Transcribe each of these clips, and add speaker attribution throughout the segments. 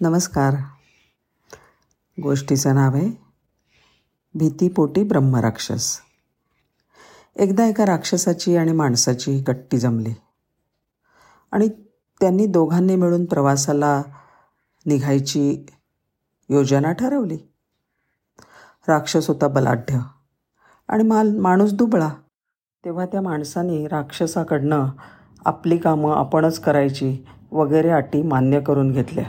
Speaker 1: नमस्कार. गोष्टीचं नाव आहे भीतीपोटी ब्रह्मराक्षस. एकदा एका राक्षसाची आणि माणसाची गट्टी जमली. आणि त्यांनी दोघांनी मिळून प्रवासाला निघायची योजना ठरवली. राक्षस होता बलाढ्य आणि माल माणूस दुबळा. तेव्हा त्या माणसाने राक्षसाकडनं आपली कामं आपणच करायची वगैरे अटी मान्य करून घेतल्या.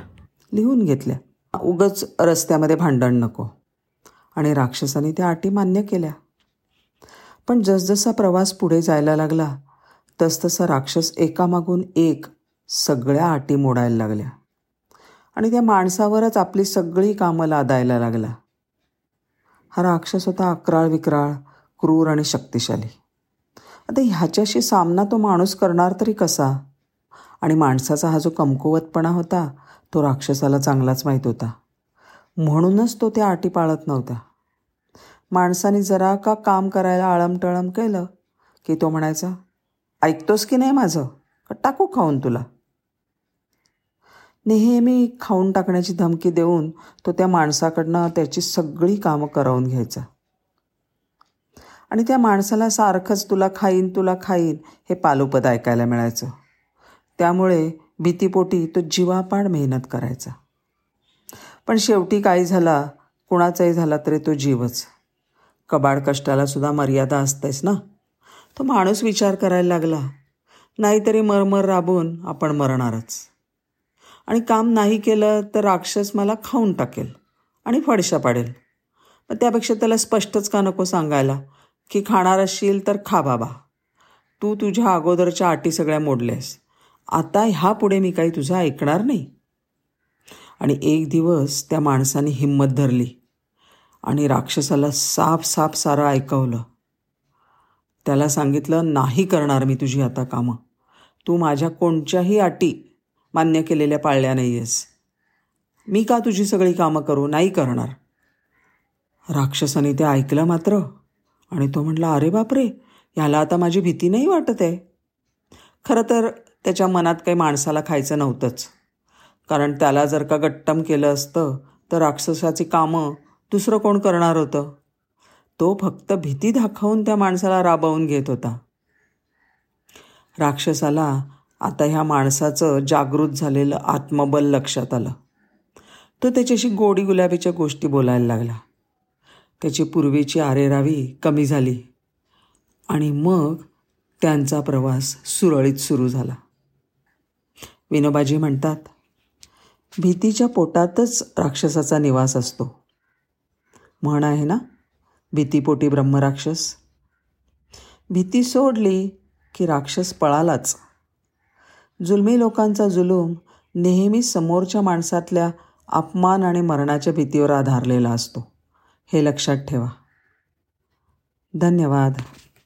Speaker 1: लिहून घेतल्या. उगच रस्त्यामध्ये भांडण नको. आणि राक्षसाने त्या अटी मान्य केल्या. पण जसजसा प्रवास पुढे जायला लागला तसतसा राक्षस एकामागून एक सगळ्या अटी मोडायला लागल्या. आणि त्या माणसावरच आपली सगळी कामं लादायला लागला. हा राक्षस होता अक्राळ विक्राळ क्रूर आणि शक्तिशाली. आता ह्याच्याशी सामना तो माणूस करणार तरी कसा? आणि माणसाचा हा जो कमकुवतपणा होता तो राक्षसाला चांगलाच माहीत होता. म्हणूनच तो त्या आटी पाळत नव्हता. माणसाने जरा का काम करायला आळमटळम केलं की तो म्हणायचा ऐकतोस की नाही माझं? टाकू खाऊन तुला? नेहमी खाऊन टाकण्याची धमकी देऊन तो त्या माणसाकडनं त्याची सगळी कामं करवून घ्यायचा. आणि त्या माणसाला सारखंच तुला खाईन तुला खाईन हे पालोपद ऐकायला मिळायचं. त्यामुळे भीतीपोटी तो जीवापाड मेहनत करायचा. पण शेवटी काही झाला? कुणाचाही झाला तरी तो जीवच. कबाड कष्टाला सुद्धा मर्यादा असतेच ना? तो माणूस विचार करायला लागला. नाहीतरी मरमर राबून आपण मरणारच. आणि काम नाही केलं तर राक्षस मला खाऊन टाकेल आणि फडशा पाडेल. मग त्यापेक्षा त्याला स्पष्टच का नको सांगायला? की खाणार असशील तर खा बाबा. तू तुझ्या अगोदरच्या अटी सगळ्या मोडल्यास आता ह्या पुढे मी काही तुझं ऐकणार नाही. आणि एक दिवस त्या माणसाने हिंमत धरली. आणि राक्षसाला साफ साफ सारं ऐकवलं. त्याला सांगितलं नाही करणार मी तुझी आता कामं. तू माझ्या कोणत्याही अटी मान्य केलेल्या पाळल्या नाही आहेस मी का तुझी सगळी कामं करू? नाही करणार. राक्षसाने ते ऐकलं मात्र. आणि तो म्हटला अरे बापरे ह्याला आता माझी भीती नाही वाटत आहे. खरं तर त्याच्या मनात काही माणसाला खायचं नव्हतंच. कारण त्याला जर का गट्टम केलं असतं तर राक्षसाची कामं दुसरं कोण करणार होतं? तो फक्त भीती दाखवून त्या माणसाला राबवून घेत होता. राक्षसाला आता ह्या माणसाचं जागृत झालेलं आत्मबल लक्षात आलं. तो त्याच्याशी गोडी गुलाबीच्या गोष्टी बोलायला लागला. त्याची पूर्वीची आरेरावी कमी झाली. आणि मग त्यांचा प्रवास सुरळीत सुरू झाला. विनोबाजी म्हणतात भीतीच्या पोटातच राक्षसाचा निवास असतो. म्हण आहे ना भीतीपोटी ब्रह्मराक्षस. भीती सोडली की राक्षस पळालाच. जुलमी लोकांचा जुलूम नेहमी समोरच्या माणसातल्या अपमान आणि मरणाच्या भीतीवर आधारलेला असतो. हे लक्षात ठेवा. धन्यवाद.